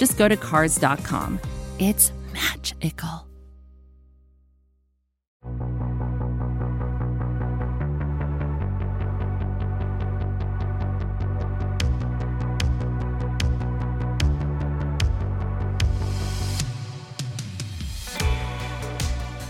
just go to Cars.com. It's magical.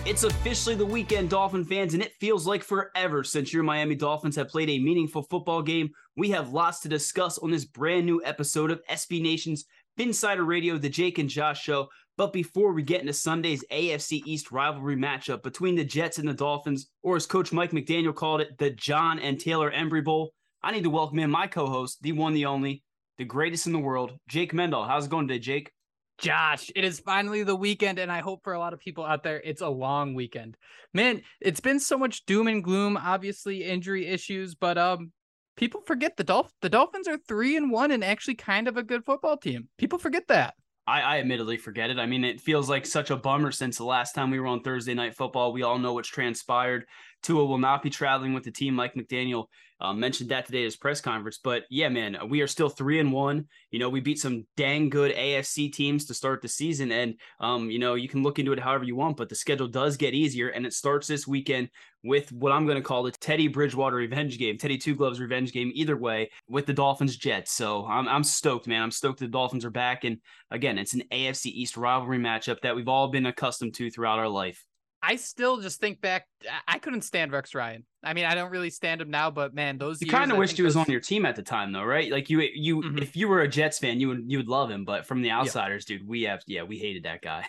It's officially the weekend, Dolphin fans, and it feels like forever since your Miami Dolphins have played a meaningful football game. We have lots to discuss on this brand new episode of SB Nation's Insider Radio, the Jake and Josh Show. But before we get into Sunday's AFC East rivalry matchup between the Jets and the Dolphins, or as Coach Mike McDaniel called it, the John and Taylor Embry Bowl, I need to welcome in my co-host, the one, the only, the greatest in the world, Jake Mendel. How's it going today, Jake? Josh, it is finally the weekend, and I hope for a lot of people out there, it's a long weekend. Man, it's been so much doom and gloom, obviously injury issues, but um, people forget the Dolph the Dolphins are three and one and actually kind of a good football team. People forget that. I, I admittedly forget it. I mean, it feels like such a bummer since the last time we were on Thursday Night Football. We all know what's transpired. Tua will not be traveling with the team. Mike McDaniel uh, mentioned that today at his press conference. But yeah, man, we are still three and one. You know, we beat some dang good AFC teams to start the season, and um, you know, you can look into it however you want, but the schedule does get easier, and it starts this weekend with what I'm going to call the Teddy Bridgewater revenge game, Teddy Two Gloves revenge game. Either way, with the Dolphins Jets. So I'm I'm stoked, man. I'm stoked the Dolphins are back, and again, it's an AFC East rivalry matchup that we've all been accustomed to throughout our life. I still just think back. I couldn't stand Rex Ryan. I mean, I don't really stand him now, but man, those you kind of wished he was those... on your team at the time, though, right? Like you, you, mm-hmm. if you were a Jets fan, you would you would love him. But from the outsiders, yeah. dude, we have yeah, we hated that guy.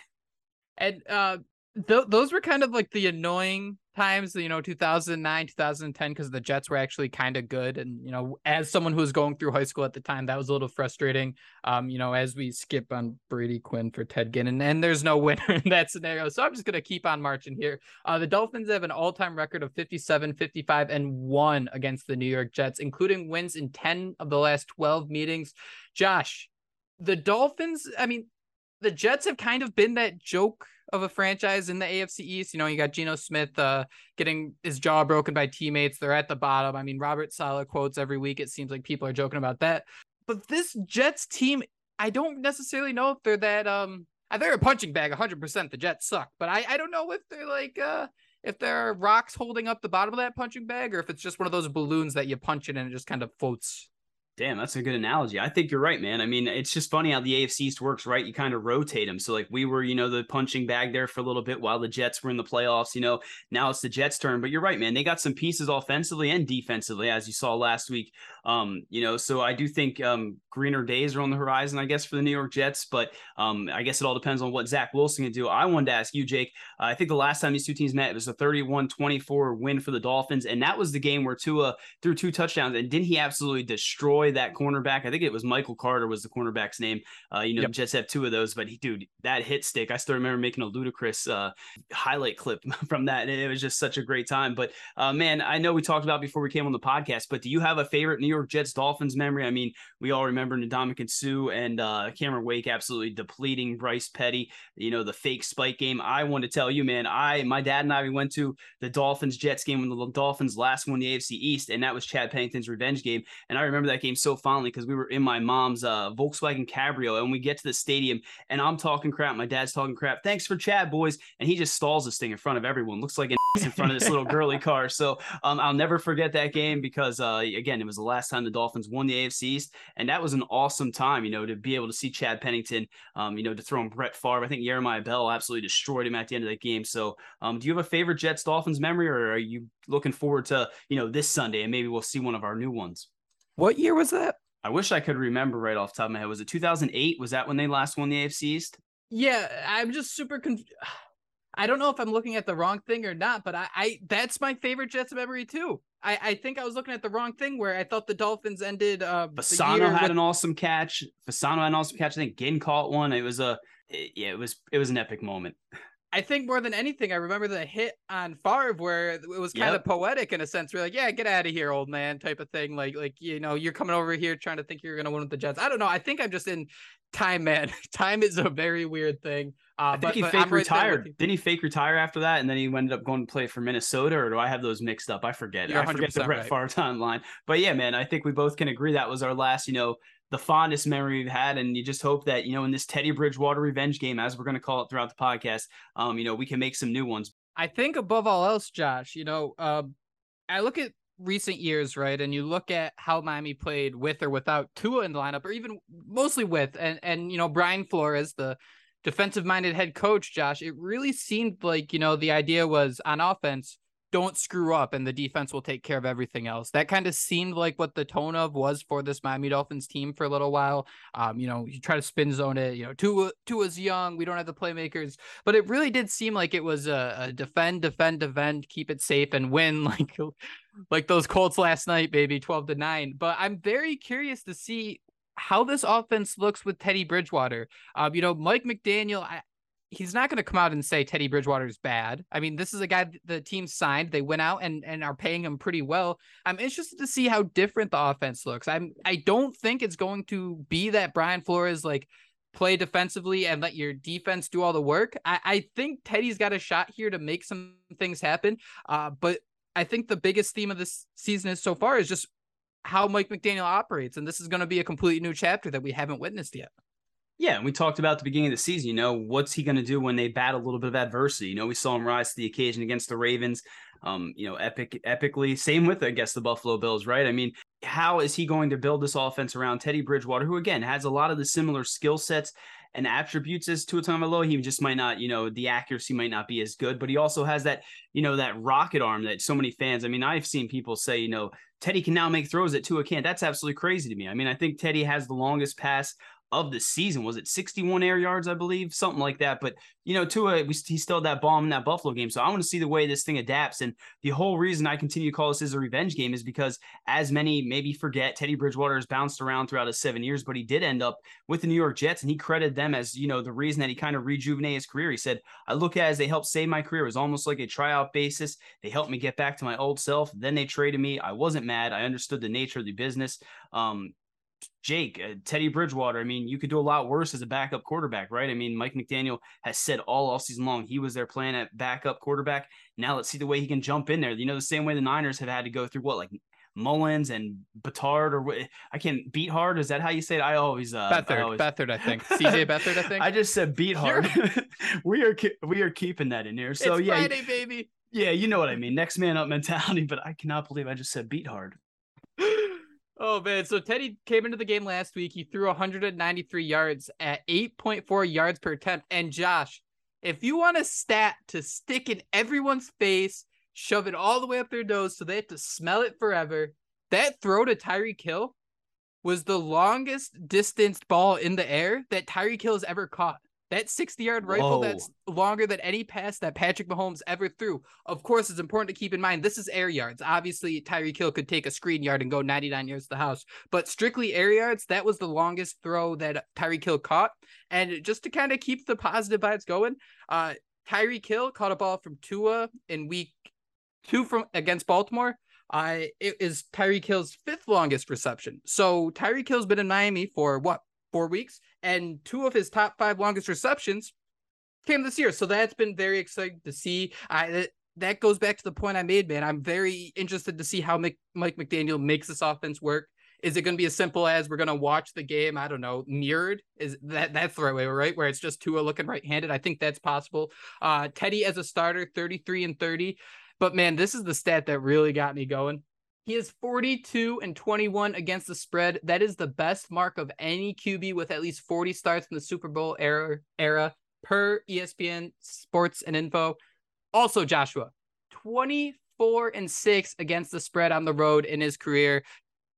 And uh, th- those were kind of like the annoying times, you know, 2009, 2010, because the Jets were actually kind of good. And, you know, as someone who was going through high school at the time, that was a little frustrating. Um, you know, as we skip on Brady Quinn for Ted Ginn, and, and there's no winner in that scenario. So I'm just going to keep on marching here. Uh, the Dolphins have an all time record of 57, 55, and one against the New York Jets, including wins in 10 of the last 12 meetings. Josh, the Dolphins, I mean, the Jets have kind of been that joke of a franchise in the AFC East. You know, you got Geno Smith uh, getting his jaw broken by teammates. They're at the bottom. I mean, Robert Saleh quotes every week. It seems like people are joking about that. But this Jets team, I don't necessarily know if they're that. Um, they're a punching bag, 100%. The Jets suck, but I, I don't know if they're like uh, if there are rocks holding up the bottom of that punching bag, or if it's just one of those balloons that you punch it and it just kind of floats Damn, that's a good analogy. I think you're right, man. I mean, it's just funny how the AFC East works, right? You kind of rotate them. So, like, we were, you know, the punching bag there for a little bit while the Jets were in the playoffs. You know, now it's the Jets' turn. But you're right, man. They got some pieces offensively and defensively, as you saw last week. Um, you know, so I do think um, greener days are on the horizon, I guess, for the New York Jets. But um, I guess it all depends on what Zach Wilson can do. I wanted to ask you, Jake. Uh, I think the last time these two teams met, it was a 31 24 win for the Dolphins. And that was the game where Tua threw two touchdowns. And didn't he absolutely destroy that cornerback? I think it was Michael Carter was the cornerback's name. Uh, you know, yep. Jets have two of those, but he, dude, that hit stick. I still remember making a ludicrous uh, highlight clip from that. and It was just such a great time. But uh, man, I know we talked about before we came on the podcast, but do you have a favorite New York Jets Dolphins memory? I mean, we all remember Ndamukong Suh and uh, Cameron Wake absolutely depleting Bryce Petty. You know, the fake spike game. I want to tell you, man. I my dad and I we went to the Dolphins Jets game when the Dolphins last won the AFC East, and that was Chad Pennington's revenge game. And I remember that game so fondly because we were in my mom's uh, Volkswagen Cabrio, and we get to the stadium, and I'm talking crap. My dad's talking crap. Thanks for Chad, boys, and he just stalls this thing in front of everyone. Looks like an in front of this little girly car. So um, I'll never forget that game because uh, again, it was the last time the Dolphins won the AFC East, and that was an awesome time. You know, to be able to see Chad Pennington, um, you know, to throw him Brett Favre. I think Jeremiah Bell absolutely destroyed him at the end of that game. So, um, do you have a favorite Jets Dolphins memory, or are you looking forward to you know this Sunday and maybe we'll see one of our new ones? What year was that? I wish I could remember right off the top of my head. Was it 2008? Was that when they last won the AFC East? Yeah, I'm just super confused. I don't know if I'm looking at the wrong thing or not, but I, I that's my favorite Jets memory too. I, I think I was looking at the wrong thing where I thought the Dolphins ended. Uh, Fasano had with... an awesome catch. Fasano had an awesome catch. I think Ginn caught one. It was a it, yeah, it was it was an epic moment. I think more than anything, I remember the hit on Favre where it was kind yep. of poetic in a sense. We're like, yeah, get out of here, old man, type of thing. Like, like you know, you're coming over here trying to think you're gonna win with the Jets. I don't know. I think I'm just in time, man. time is a very weird thing. Uh, I think but, he fake retired. Didn't he fake retire after that, and then he ended up going to play for Minnesota? Or do I have those mixed up? I forget. You're I forget the Brett right. Favre timeline. But yeah, man, I think we both can agree that was our last, you know, the fondest memory we've had. And you just hope that, you know, in this Teddy Bridgewater revenge game, as we're going to call it throughout the podcast, um, you know, we can make some new ones. I think above all else, Josh, you know, uh, I look at recent years, right, and you look at how Miami played with or without Tua in the lineup, or even mostly with, and and you know Brian Flores, the defensive minded head coach, Josh, it really seemed like you know the idea was on offense, don't screw up and the defense will take care of everything else. That kind of seemed like what the tone of was for this Miami Dolphins team for a little while. Um, you know, you try to spin zone it, you know, Tua Tua's young, we don't have the playmakers, but it really did seem like it was a, a defend, defend, defend, keep it safe and win like like those Colts last night, baby, 12 to 9. But I'm very curious to see how this offense looks with Teddy Bridgewater. Um, you know, Mike McDaniel, I, he's not going to come out and say Teddy Bridgewater is bad. I mean, this is a guy the team signed. They went out and and are paying him pretty well. I'm interested to see how different the offense looks. I'm I don't think it's going to be that Brian Flores like play defensively and let your defense do all the work. I, I think Teddy's got a shot here to make some things happen. Uh, but I think the biggest theme of this season is so far is just how Mike McDaniel operates, and this is going to be a completely new chapter that we haven't witnessed yet. Yeah, and we talked about the beginning of the season. You know, what's he going to do when they battle a little bit of adversity? You know, we saw him rise to the occasion against the Ravens. Um, you know, epic, epically. Same with, I guess, the Buffalo Bills, right? I mean, how is he going to build this offense around Teddy Bridgewater, who again has a lot of the similar skill sets and attributes as Tua Tagovailoa. He just might not, you know, the accuracy might not be as good, but he also has that, you know, that rocket arm that so many fans. I mean, I've seen people say, you know, Teddy can now make throws that Tua can't. That's absolutely crazy to me. I mean, I think Teddy has the longest pass of the season. Was it 61 air yards, I believe, something like that? But you know, Tua, he still had that bomb in that Buffalo game. So I want to see the way this thing adapts. And the whole reason I continue to call this as a revenge game is because, as many maybe forget, Teddy Bridgewater has bounced around throughout his seven years, but he did end up with the New York Jets, and he credited them as you know the reason that he kind of rejuvenated his career. He said, "I look at as they helped save my career. It was almost like a tryout basis. They helped me get back to my old self. Then they traded me. I wasn't mad. I understood the nature of the business. Um, Jake, uh, Teddy Bridgewater. I mean, you could do a lot worse as a backup quarterback, right? I mean, Mike McDaniel has said all off season long he was their plan at backup quarterback. Now let's see the way he can jump in there. You know, the same way the Niners have had to go through what like Mullens and Batard or I can't beat hard. Is that how you say it? I always uh Beathard, I always... Beathard, I think. CJ Beathard, I think. I just said beat hard. we are we are keeping that in here. So it's yeah, Friday, baby. Yeah, you know what I mean. Next man up mentality, but I cannot believe I just said beat hard. Oh man, so Teddy came into the game last week. He threw 193 yards at 8.4 yards per attempt. And Josh, if you want a stat to stick in everyone's face, shove it all the way up their nose so they have to smell it forever, that throw to Tyreek Hill was the longest distanced ball in the air that Tyreek Hill has ever caught. That 60 yard rifle Whoa. that's longer than any pass that Patrick Mahomes ever threw. Of course, it's important to keep in mind this is air yards. Obviously, Tyreek Hill could take a screen yard and go 99 yards to the house, but strictly air yards, that was the longest throw that Tyreek Hill caught. And just to kind of keep the positive vibes going, uh, Tyreek Hill caught a ball from Tua in week two from against Baltimore. Uh, it is Tyreek Hill's fifth longest reception. So Tyreek Hill's been in Miami for what four weeks, and two of his top five longest receptions came this year. So that's been very exciting to see. I that, goes back to the point I made, man. I'm very interested to see how Mike McDaniel makes this offense work. Is it going to be as simple as we're going to watch the game? I don't know, mirrored. Is that that's the right way, right? Where it's just Tua looking right-handed. I think that's possible. Uh, Teddy as a starter, 33 and 30. But man, this is the stat that really got me going. He is 42 and 21 against the spread. That is the best mark of any QB with at least 40 starts in the Super Bowl era, era per ESPN Sports and Info. Also, Joshua, 24 and 6 against the spread on the road in his career.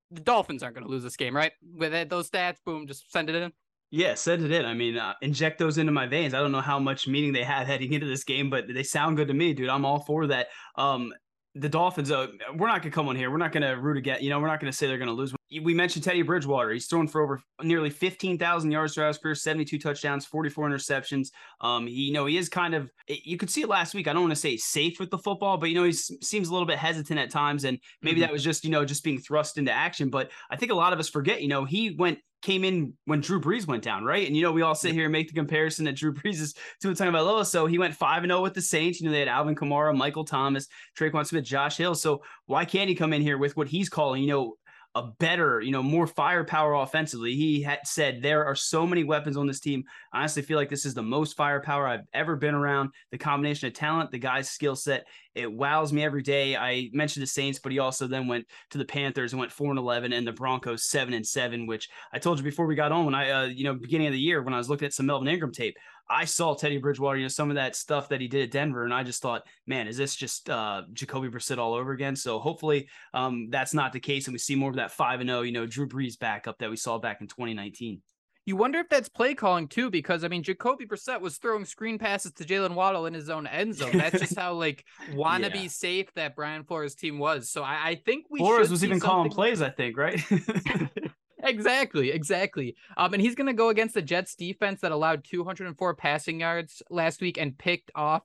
The Dolphins aren't going to lose this game, right? With those stats, boom, just send it in. Yeah, send it in. I mean, uh, inject those into my veins. I don't know how much meaning they had heading into this game, but they sound good to me, dude. I'm all for that. Um, the Dolphins, uh, we're not going to come on here. We're not going to root again. You know, we're not going to say they're going to lose. We mentioned Teddy Bridgewater. He's thrown for over nearly 15,000 yards throughout his career, 72 touchdowns, 44 interceptions. Um, he, you know, he is kind of, you could see it last week. I don't want to say safe with the football, but, you know, he seems a little bit hesitant at times. And maybe mm-hmm. that was just, you know, just being thrust into action. But I think a lot of us forget, you know, he went came in when Drew Brees went down, right? And you know, we all sit here and make the comparison that Drew Brees is Tua Tagovailoa. So he went five and zero oh with the Saints. You know, they had Alvin Kamara, Michael Thomas, Tre'Quan Smith, Josh Hill. So why can't he come in here with what he's calling, you know, a better, you know, more firepower offensively. He had said there are so many weapons on this team. I honestly feel like this is the most firepower I've ever been around. The combination of talent, the guy's skill set, it wows me every day. I mentioned the Saints, but he also then went to the Panthers and went four and eleven, and the Broncos seven and seven. Which I told you before we got on when I, uh, you know, beginning of the year when I was looking at some Melvin Ingram tape. I saw Teddy Bridgewater, you know, some of that stuff that he did at Denver, and I just thought, man, is this just uh, Jacoby Brissett all over again? So hopefully um, that's not the case, and we see more of that five and zero, oh, you know, Drew Brees backup that we saw back in 2019. You wonder if that's play calling too, because I mean, Jacoby Brissett was throwing screen passes to Jaylen Waddle in his own end zone. That's just how like wannabe yeah. safe that Brian Flores team was. So I, I think we Flores was even calling plays. I think right. exactly, exactly. Um, and he's going to go against the Jets defense that allowed 204 passing yards last week and picked off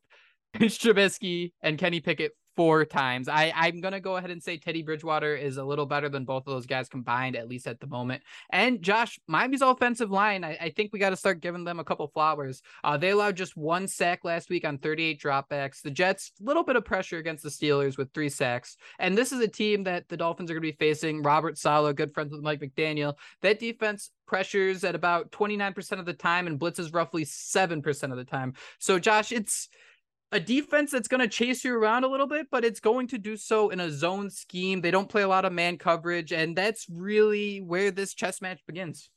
Mitch Trubisky and Kenny Pickett four times. I, I'm going to go ahead and say Teddy Bridgewater is a little better than both of those guys combined, at least at the moment. And Josh, Miami's offensive line, I, I think we got to start giving them a couple flowers. Uh, they allowed just one sack last week on 38 dropbacks. The Jets, a little bit of pressure against the Steelers with three sacks. And this is a team that the Dolphins are going to be facing. Robert Saleh, good friends with Mike McDaniel. That defense pressures at about 29% of the time and blitzes roughly 7% of the time. So, Josh, it's a defense that's going to chase you around a little bit, but it's going to do so in a zone scheme. They don't play a lot of man coverage, and that's really where this chess match begins.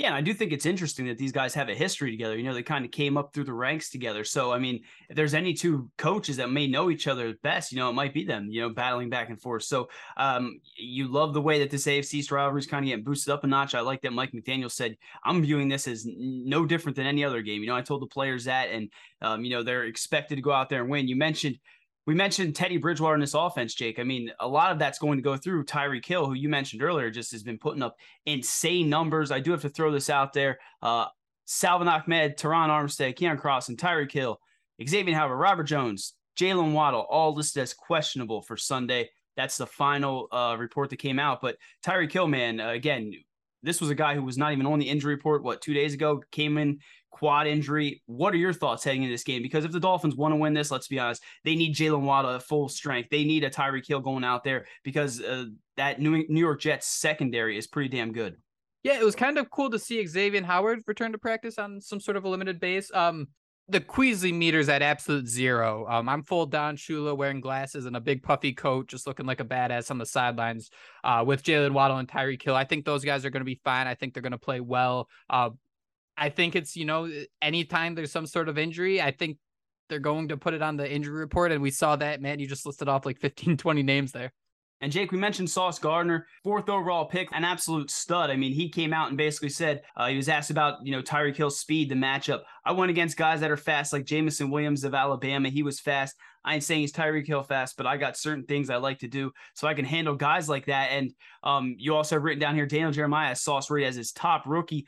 Yeah, I do think it's interesting that these guys have a history together. You know, they kind of came up through the ranks together. So, I mean, if there's any two coaches that may know each other best, you know, it might be them, you know, battling back and forth. So, um, you love the way that this AFC rivalry is kind of getting boosted up a notch. I like that Mike McDaniel said, I'm viewing this as no different than any other game. You know, I told the players that, and, um, you know, they're expected to go out there and win. You mentioned, we mentioned Teddy Bridgewater in this offense, Jake. I mean, a lot of that's going to go through Tyreek Hill, who you mentioned earlier, just has been putting up insane numbers. I do have to throw this out there. Uh, Salvon Ahmed, Terron Armstead, Keion Cross, and Tyreek Hill, Xavier Howard, Robert Jones, Jaylen Waddle, all listed as questionable for Sunday. That's the final uh, report that came out. But Tyreek Hill, man, uh, again, this was a guy who was not even on the injury report, what, two days ago, came in quad injury. What are your thoughts heading into this game? Because if the Dolphins want to win this, let's be honest, they need Jaylen Waddle at full strength. They need a Tyreek Hill going out there because uh, that New York Jets secondary is pretty damn good. Yeah, it was kind of cool to see Xavier Howard return to practice on some sort of a limited base. Um, the Queasy meter's at absolute zero. Um, I'm full Don Shula wearing glasses and a big puffy coat, just looking like a badass on the sidelines uh, with Jaylen Waddle and Tyreek Hill. I think those guys are going to be fine. I think they're going to play well. Uh, I think it's, you know, anytime there's some sort of injury, I think they're going to put it on the injury report. And we saw that, man, you just listed off like 15, 20 names there. And Jake, we mentioned Sauce Gardner, fourth overall pick, an absolute stud. I mean, he came out and basically said uh, he was asked about you know Tyreek Hill's speed, the matchup. I went against guys that are fast, like Jameson Williams of Alabama. He was fast. I ain't saying he's Tyreek Hill fast, but I got certain things I like to do so I can handle guys like that. And um, you also have written down here Daniel Jeremiah Sauce rated as his top rookie.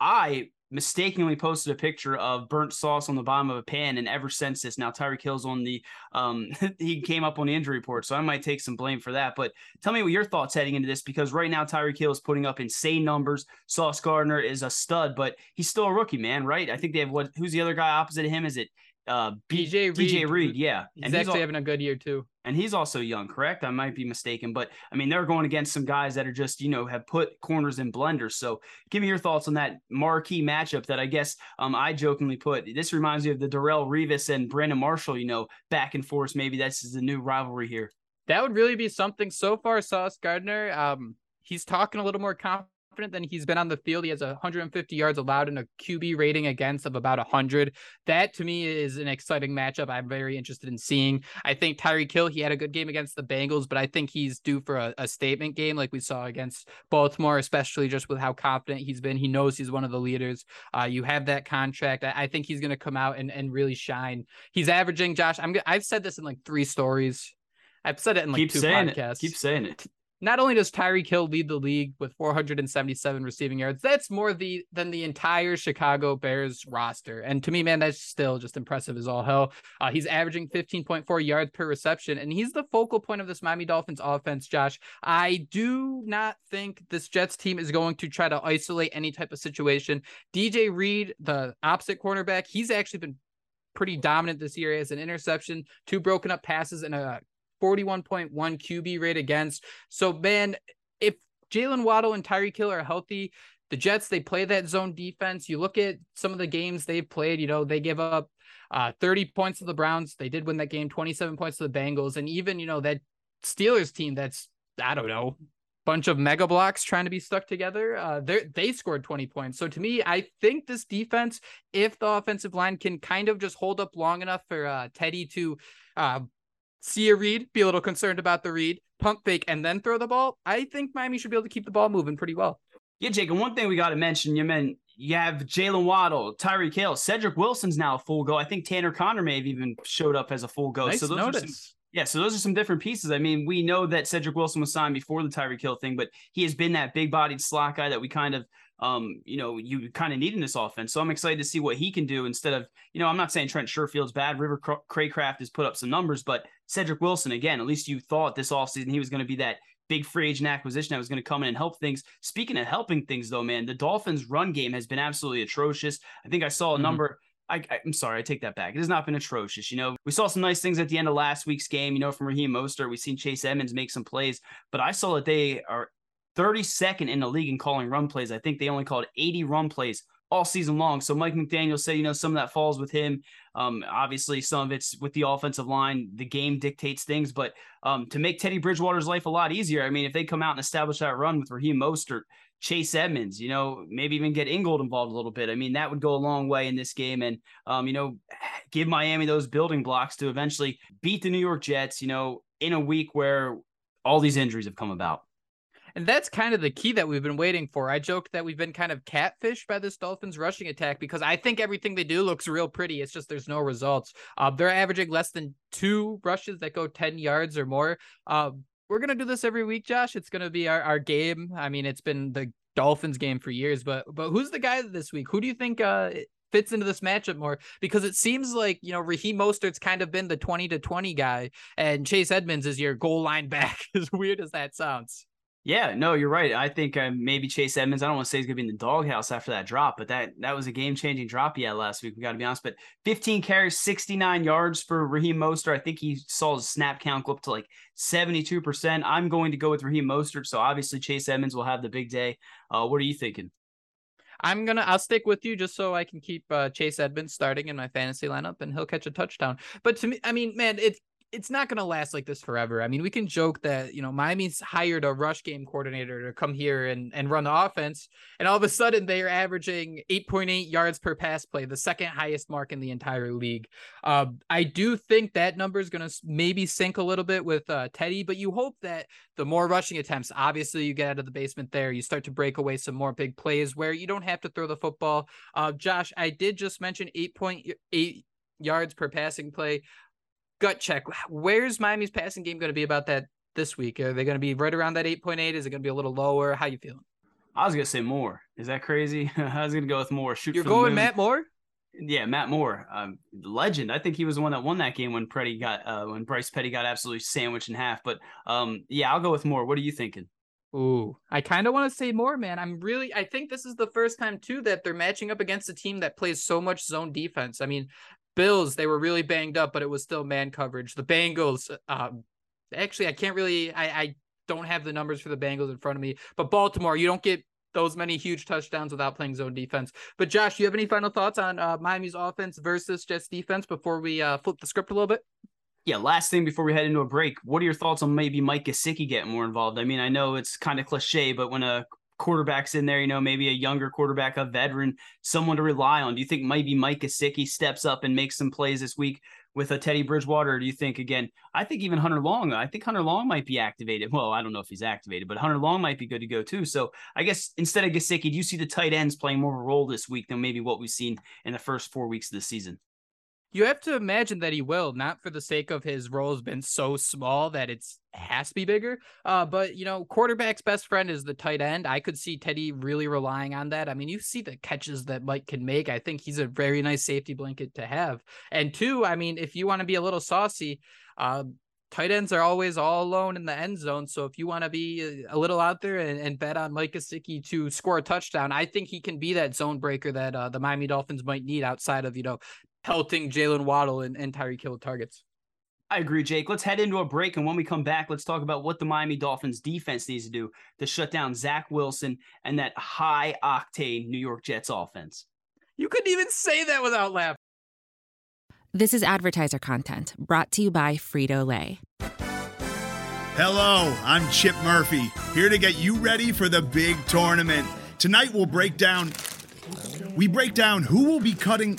I mistakenly posted a picture of burnt sauce on the bottom of a pan, and ever since this, now Tyreek Hill's on the um he came up on the injury report, so I might take some blame for that. But tell me what your thoughts heading into this, because right now Tyreek Hill is putting up insane numbers. Sauce Gardner is a stud, but he's still a rookie, man, right? I think they have what? Who's the other guy opposite of him? Is it uh BJ Reed. DJ Reed, yeah. He's and actually he's having a good year too. And he's also young, correct? I might be mistaken, but I mean they're going against some guys that are just, you know, have put corners in blenders. So give me your thoughts on that marquee matchup that I guess um I jokingly put. This reminds me of the Darrelle Revis and Brandon Marshall, you know, back and forth. Maybe that's the new rivalry here. That would really be something. So far, Sauce Gardner, um, he's talking a little more confident confident than he's been on the field. He has 150 yards allowed and a QB rating against of about 100. That to me is an exciting matchup. I'm very interested in seeing. I think Tyreek Hill, he had a good game against the Bengals, but I think he's due for a, a statement game like we saw against Baltimore, especially just with how confident he's been. He knows he's one of the leaders. Uh, you have that contract. I, I think he's going to come out and, and really shine. He's averaging, Josh, I'm I've said this in like three stories I've said it in like Keep two saying podcasts. it. Keep saying it. Not only does Tyreek Hill lead the league with 477 receiving yards, that's more the than the entire Chicago Bears roster. And to me, man, that's still just impressive as all hell. Uh, he's averaging 15.4 yards per reception, and he's the focal point of this Miami Dolphins offense. Josh, I do not think this Jets team is going to try to isolate any type of situation. DJ Reed, the opposite cornerback, he's actually been pretty dominant this year as an interception, two broken up passes, and a 41.1 QB rate against. So, man, if Jaylen Waddle and Tyreek Hill are healthy, the Jets, they play that zone defense. You look at some of the games they've played, you know, they give up uh, 30 points to the Browns. They did win that game, 27 points to the Bengals. And even, you know, that Steelers team that's, I don't know, bunch of mega blocks trying to be stuck together. Uh, they they scored 20 points. So to me, I think this defense, if the offensive line can kind of just hold up long enough for uh, Teddy to uh, see a read, be a little concerned about the read, pump fake, and then throw the ball, I think Miami should be able to keep the ball moving pretty well. Yeah, Jake, and one thing we got to mention, you mean you have Jaylen Waddle, Tyreek Hill, Cedric Wilson's now a full go. I think Tanner Conner may have even showed up as a full go. Nice so those notice. are some, yeah, so those are some different pieces. I mean, we know that Cedric Wilson was signed before the Tyreek Hill thing, but he has been that big-bodied slot guy that we kind of um, you know, you kind of need in this offense. So I'm excited to see what he can do instead of, you know, I'm not saying Trent Sherfield's bad. River Cracraft has put up some numbers, but Cedric Wilson, again, at least you thought this offseason he was going to be that big free agent acquisition that was going to come in and help things. Speaking of helping things, though, man, the Dolphins' run game has been absolutely atrocious. I think I saw a Mhm. number. I, am sorry, I take that back. It has not been atrocious. You know, we saw some nice things at the end of last week's game. You know, from Raheem Mostert, we've seen Chase Edmonds make some plays, but I saw that they are 32nd in the league in calling run plays. I think they only called 80 run plays all season long. So Mike McDaniel said, you know, some of that falls with him. Um, obviously, some of it's with the offensive line. The game dictates things, but um, to make Teddy Bridgewater's life a lot easier, I mean, if they come out and establish that run with Raheem Mostert, Chase Edmonds, you know, maybe even get Ingold involved a little bit. I mean, that would go a long way in this game, and um, you know, give Miami those building blocks to eventually beat the New York Jets. You know, in a week where all these injuries have come about. And that's kind of the key that we've been waiting for. I joked that we've been kind of catfished by this Dolphins rushing attack because I think everything they do looks real pretty. It's just there's no results. Uh, they're averaging less than two rushes that go 10 yards or more. Uh, we're going to do this every week, Josh. It's going to be our, our game. I mean, it's been the Dolphins game for years, but but who's the guy this week? Who do you think uh, fits into this matchup more? Because it seems like, you know, Raheem Mostert's kind of been the 20 to 20 guy, and Chase Edmonds is your goal line back, as weird as that sounds. Yeah, no, you're right. I think uh, maybe Chase Edmonds. I don't want to say he's going to be in the doghouse after that drop, but that that was a game changing drop he had last week. We got to be honest. But 15 carries, 69 yards for Raheem Mostert. I think he saw his snap count go up to like 72 percent. I'm going to go with Raheem Mostert. So obviously Chase Edmonds will have the big day. Uh, what are you thinking? I'm gonna I'll stick with you just so I can keep uh, Chase Edmonds starting in my fantasy lineup and he'll catch a touchdown. But to me, I mean, man, it's it's not going to last like this forever. I mean, we can joke that, you know, Miami's hired a rush game coordinator to come here and, and run the offense. And all of a sudden they are averaging 8.8 yards per pass play, the second highest mark in the entire league. Uh, I do think that number is going to maybe sink a little bit with uh, Teddy, but you hope that the more rushing attempts, obviously you get out of the basement there, you start to break away some more big plays where you don't have to throw the football. Uh, Josh, I did just mention 8.8 yards per passing play gut check. Where's Miami's passing game going to be about that this week? Are they going to be right around that 8.8? Is it going to be a little lower? How you feeling? I was going to say more. Is that crazy? I was going to go with more. Shoot You're going Matt Moore? Yeah, Matt Moore, um, legend. I think he was the one that won that game when Petty got uh, when Bryce Petty got absolutely sandwiched in half. But um, yeah, I'll go with Moore. What are you thinking? Ooh, I kind of want to say more, man. I'm really, I think this is the first time too that they're matching up against a team that plays so much zone defense. I mean, Bills, they were really banged up, but it was still man coverage. The Bengals, um, actually, I can't really, I, I don't have the numbers for the Bengals in front of me, but Baltimore, you don't get those many huge touchdowns without playing zone defense. But Josh, you have any final thoughts on uh, Miami's offense versus Jets defense before we uh, flip the script a little bit? Yeah, last thing before we head into a break, what are your thoughts on maybe Mike Gesicki getting more involved? I mean, I know it's kind of cliche, but when a quarterbacks in there, you know, maybe a younger quarterback, a veteran, someone to rely on. Do you think maybe Mike Gesicki steps up and makes some plays this week with a Teddy Bridgewater? Or do you think again? I think even Hunter Long. I think Hunter Long might be activated. Well, I don't know if he's activated, but Hunter Long might be good to go too. So I guess instead of Gesicki, do you see the tight ends playing more of a role this week than maybe what we've seen in the first four weeks of the season? You have to imagine that he will, not for the sake of his role has been so small that it's has to be bigger. Uh, but you know, quarterback's best friend is the tight end. I could see Teddy really relying on that. I mean, you see the catches that Mike can make. I think he's a very nice safety blanket to have. And two, I mean, if you want to be a little saucy, uh, tight ends are always all alone in the end zone. So if you want to be a little out there and, and, bet on Mike Gesicki to score a touchdown, I think he can be that zone breaker that uh, the Miami Dolphins might need outside of, you know, pelting Jaylen Waddle and, and Tyreek Hill targets. I agree, Jake. Let's head into a break. And when we come back, let's talk about what the Miami Dolphins defense needs to do to shut down Zach Wilson and that high octane New York Jets offense. You couldn't even say that without laughing. This is advertiser content brought to you by Frito Lay. Hello, I'm Chip Murphy, here to get you ready for the big tournament. Tonight we'll break down. We break down who will be cutting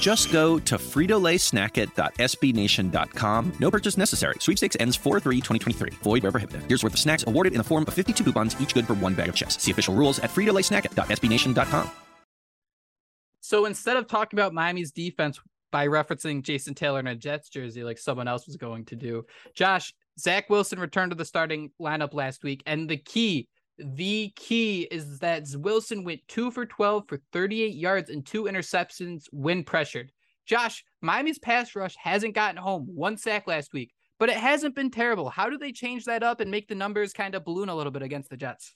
Just go to fritolaysnackit.sbnation.com. No purchase necessary. Sweepstakes ends 4-3-2023. Void where prohibited. Here's worth of snacks awarded in the form of 52 coupons, each good for one bag of chips. See official rules at fritolaysnackit.sbnation.com. So instead of talking about Miami's defense by referencing Jason Taylor in a Jets jersey like someone else was going to do, Josh, Zach Wilson returned to the starting lineup last week, and the key – the key is that Wilson went two for 12 for 38 yards and two interceptions when pressured. Josh, Miami's pass rush hasn't gotten home one sack last week, but it hasn't been terrible. How do they change that up and make the numbers kind of balloon a little bit against the Jets?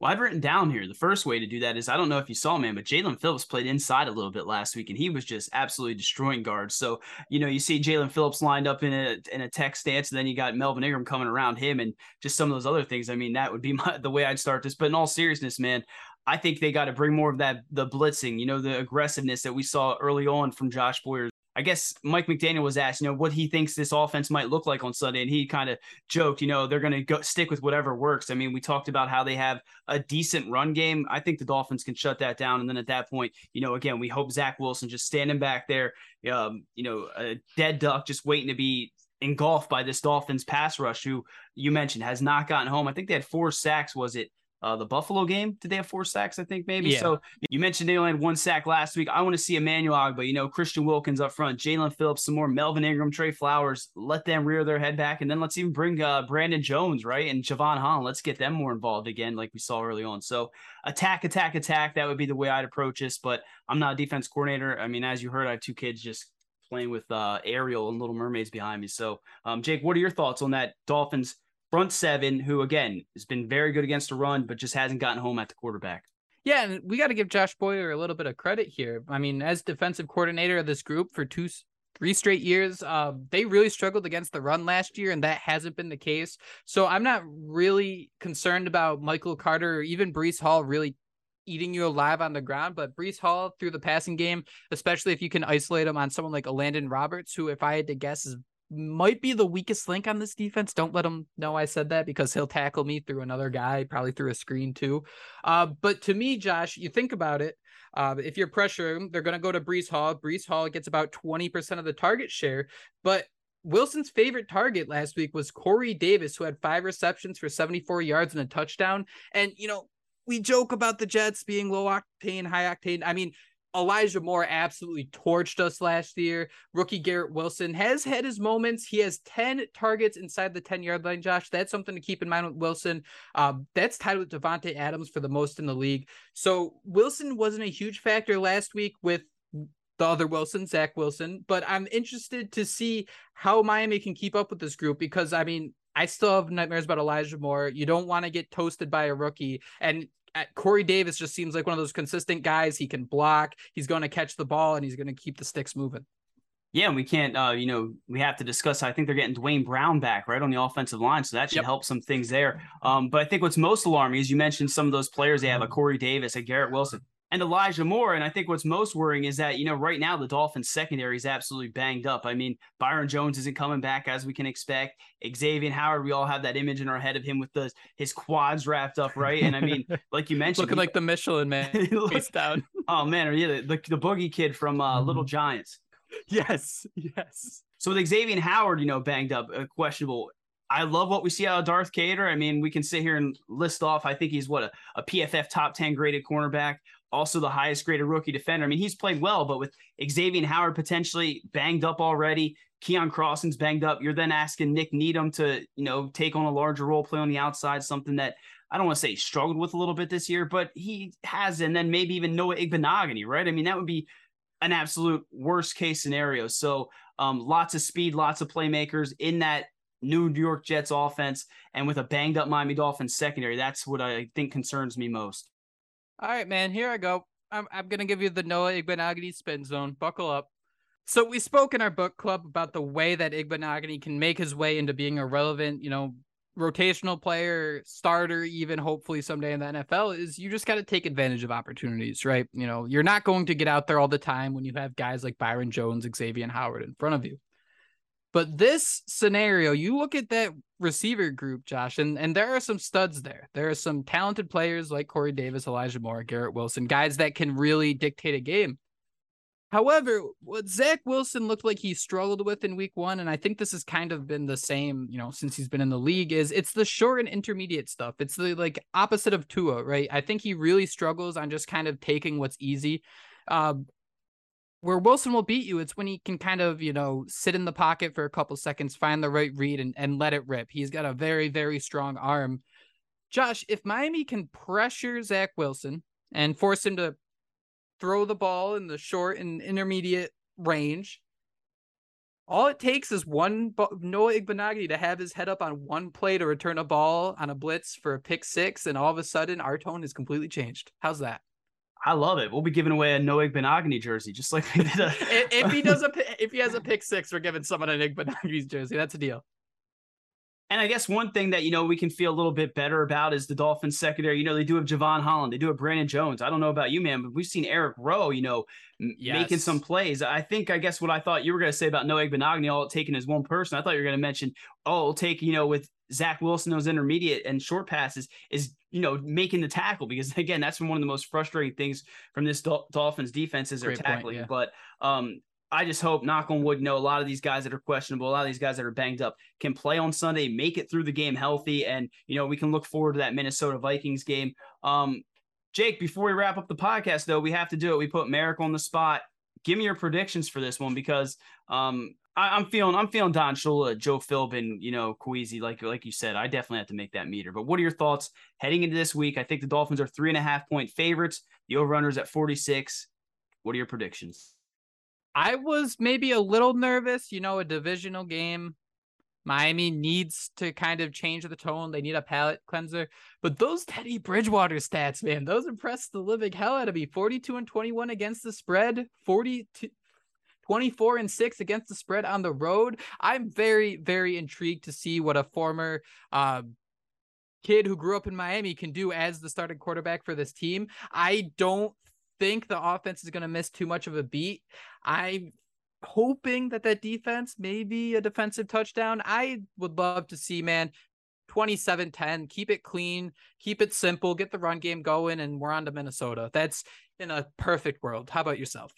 Well, I've written down here the first way to do that is I don't know if you saw, man, but Jaelan Phillips played inside a little bit last week, and he was just absolutely destroying guards. So you know, you see Jaelan Phillips lined up in a in a tech stance, and then you got Melvin Ingram coming around him, and just some of those other things. I mean, that would be my, the way I'd start this. But in all seriousness, man, I think they got to bring more of that the blitzing, you know, the aggressiveness that we saw early on from Josh Boyer I guess Mike McDaniel was asked, you know, what he thinks this offense might look like on Sunday, and he kind of joked, you know, they're going to go stick with whatever works. I mean, we talked about how they have a decent run game. I think the Dolphins can shut that down, and then at that point, you know, again, we hope Zach Wilson just standing back there, um, you know, a dead duck, just waiting to be engulfed by this Dolphins pass rush, who you mentioned has not gotten home. I think they had four sacks. Was it uh, the Buffalo game. Did they have four sacks? I think maybe. Yeah. So you mentioned they only had one sack last week. I want to see Emmanuel Ogbah, you know, Christian Wilkins up front, Jaelan Phillips, some more Melvin Ingram, Trey Flowers. Let them rear their head back, and then let's even bring uh, Brandon Jones, right, and Jevon Holland. Let's get them more involved again, like we saw early on. So attack, attack, attack. That would be the way I'd approach this. But I'm not a defense coordinator. I mean, as you heard, I have two kids just playing with uh, Ariel and Little Mermaids behind me. So, um, Jake, what are your thoughts on that Dolphins? Front seven, who again has been very good against the run, but just hasn't gotten home at the quarterback. Yeah, and we got to give Josh Boyer a little bit of credit here. I mean, as defensive coordinator of this group for two, three straight years, uh, they really struggled against the run last year, and that hasn't been the case. So I'm not really concerned about Michael Carter or even Breece Hall really eating you alive on the ground. But Breece Hall through the passing game, especially if you can isolate him on someone like Elandon Roberts, who, if I had to guess, is might be the weakest link on this defense. Don't let him know I said that because he'll tackle me through another guy, probably through a screen too. Uh, but to me, Josh, you think about it. Uh, if you're pressuring, they're going to go to Breece Hall. Breece Hall gets about 20% of the target share. But Wilson's favorite target last week was Corey Davis, who had five receptions for 74 yards and a touchdown. And, you know, we joke about the Jets being low octane, high octane. I mean, Elijah Moore absolutely torched us last year. Rookie Garrett Wilson has had his moments. He has 10 targets inside the 10 yard line, Josh. That's something to keep in mind with Wilson. Um, that's tied with Davante Adams for the most in the league. So Wilson wasn't a huge factor last week with the other Wilson, Zach Wilson, but I'm interested to see how Miami can keep up with this group because I mean, I still have nightmares about Elijah Moore. You don't want to get toasted by a rookie. And Corey Davis just seems like one of those consistent guys. He can block, he's going to catch the ball, and he's going to keep the sticks moving. Yeah, and we can't, uh, you know, we have to discuss. I think they're getting Duane Brown back right on the offensive line, so that should Yep. help some things there. Um, but I think what's most alarming is you mentioned some of those players they have, a Corey Davis, a Garrett Wilson, and Elijah Moore. And I think what's most worrying is that you know right now the Dolphins secondary is absolutely banged up. I mean, Byron Jones isn't coming back as we can expect. Xavier Howard, we all have that image in our head of him with the his quads wrapped up, right? And I mean, like you mentioned, Looking like the Michelin man. he look- face down. oh man, or yeah, the, the boogie kid from uh, Little Giants. Yes. Yes. So with Xavier Howard, you know, banged up, uh, questionable. I love what we see out of Darth Cater. I mean, we can sit here and list off. I think he's what a, a PFF top 10 graded cornerback, also the highest graded rookie defender. I mean, he's played well, but with Xavier Howard potentially banged up already, Keion Crossen's banged up. You're then asking Nik Needham to, you know, take on a larger role, play on the outside, something that I don't want to say struggled with a little bit this year, but he has, and then maybe even Noah Igbinoghene, right? I mean, that would be an absolute worst case scenario. So um, lots of speed, lots of playmakers in that New York Jets offense, and with a banged up Miami Dolphins secondary, that's what I think concerns me most. All right, man. Here I go. I'm I'm gonna give you the Noah Igbinoghene spin zone. Buckle up. So we spoke in our book club about the way that Igbinoghene can make his way into being a relevant, you know, rotational player, starter, even hopefully someday in the NFL. Is you just got to take advantage of opportunities, right? You know, you're not going to get out there all the time when you have guys like Byron Jones, Xavier Howard in front of you. But this scenario, you look at that receiver group, Josh, and, and there are some studs there. There are some talented players like Corey Davis, Elijah Moore, Garrett Wilson, guys that can really dictate a game. However, what Zach Wilson looked like he struggled with in week one, and I think this has kind of been the same, you know, since he's been in the league, is it's the short and intermediate stuff. It's the like opposite of Tua, right? I think he really struggles on just kind of taking what's easy. Uh, where Wilson will beat you, it's when he can kind of, you know, sit in the pocket for a couple seconds, find the right read, and, and let it rip. He's got a very, very strong arm. Josh, if Miami can pressure Zach Wilson and force him to throw the ball in the short and intermediate range, all it takes is one Noah Igbinoghene to have his head up on one play to return a ball on a blitz for a pick six, and all of a sudden our tone is completely changed. How's that? I love it. We'll be giving away a Noah Benogany jersey, just like we did. A- if, he does a if he has a pick six, we're giving someone an Igbinoghene's jersey. That's a deal. And I guess one thing that you know we can feel a little bit better about is the Dolphins secondary. You know they do have Jevon Holland, they do have Brandon Jones. I don't know about you, man, but we've seen Eric Rowe, you know, m- making some plays. I think I guess what I thought you were going to say about Noah Benogany, all taken as one person. I thought you were going to mention, oh, it'll take you know with Zach Wilson those intermediate and short passes is you know making the tackle because again that's one of the most frustrating things from this Dol- Dolphins defense is their Great point, tackling. yeah. But um, I just hope, knock on wood, know, a lot of these guys that are questionable, a lot of these guys that are banged up can play on Sunday, make it through the game healthy, and you know we can look forward to that Minnesota Vikings game. Um, Jake, before we wrap up the podcast, though, we have to do it. We put Merrick on the spot. Give me your predictions for this one because um, I, I'm feeling I'm feeling Don Shula, Joe Philbin, you know, Queasy, like like you said. I definitely have to make that meter. But what are your thoughts heading into this week? I think the Dolphins are three and a half point favorites. The over-runners at 46. What are your predictions? I was maybe a little nervous, you know, a divisional game. Miami needs to kind of change the tone. They need a palate cleanser. But those Teddy Bridgewater stats, man, those impressed the living hell out of me. 42 and 21 against the spread, 42 24 and 6 against the spread on the road. I'm very, very intrigued to see what a former uh, kid who grew up in Miami can do as the starting quarterback for this team. I don't think the offense is going to miss too much of a beat. I'm hoping that that defense maybe a defensive touchdown. I would love to see, man, 27 10, keep it clean, keep it simple, get the run game going, and we're on to Minnesota. That's in a perfect world. How about yourself?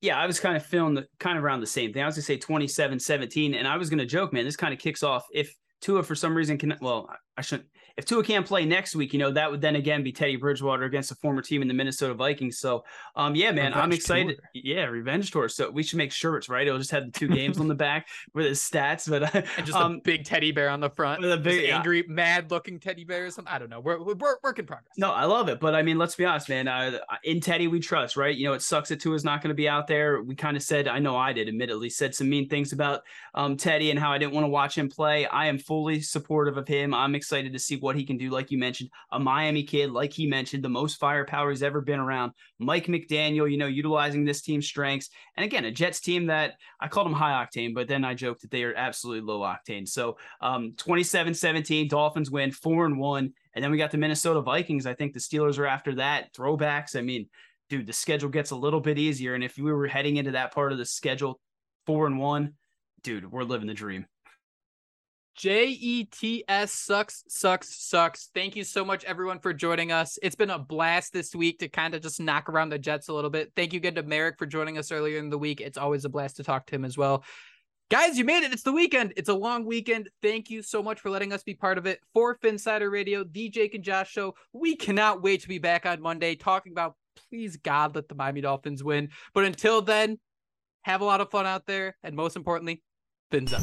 Yeah, I was kind of feeling the kind of around the same thing. I was gonna say 27 17, and I was gonna joke, man, this kind of kicks off if Tua for some reason can well, I shouldn't if Tua can't play next week, you know, that would then again be Teddy Bridgewater against a former team in the Minnesota Vikings. So um yeah, man, I'm excited. tour. Yeah, revenge tour. So we should make shirts, right? It'll just have the two games on the back with his stats, but And just um, a big teddy bear on the front. with a big- angry, mad looking teddy bear or something. I don't know. We're, we're work in progress. No, I love it, but I mean, let's be honest, man. Uh, in Teddy, we trust, right? You know, it sucks that Tua's not going to be out there. We kind of said, I know I did, admittedly, said some mean things about um, Teddy and how I didn't want to watch him play. I am fully supportive of him. I'm excited to see what he can do. Like you mentioned, a Miami kid, like he mentioned, the most firepower he's ever been around. Mike McDaniel, you know, utilizing this team's strengths. And again, a Jets team that I called them high octane, but then I joked that they are absolutely low octane. So um, 27 17, Dolphins win four and one. And then we got the Minnesota Vikings. I think the Steelers are after that. Throwbacks. I mean, dude, the schedule gets a little bit easier. And if we were heading into that part of the schedule, four and one, dude, we're living the dream. J E T S sucks, sucks, sucks. Thank you so much, everyone, for joining us. It's been a blast this week to kind of just knock around the Jets a little bit. Thank you again to Merrick for joining us earlier in the week. It's always a blast to talk to him as well. Guys, you made it. It's the weekend. It's a long weekend. Thank you so much for letting us be part of it. For Phinsider Radio, the Jake and Josh show. We cannot wait to be back on Monday talking about, please God, let the Miami Dolphins win. But until then, have a lot of fun out there. And most importantly, fins up.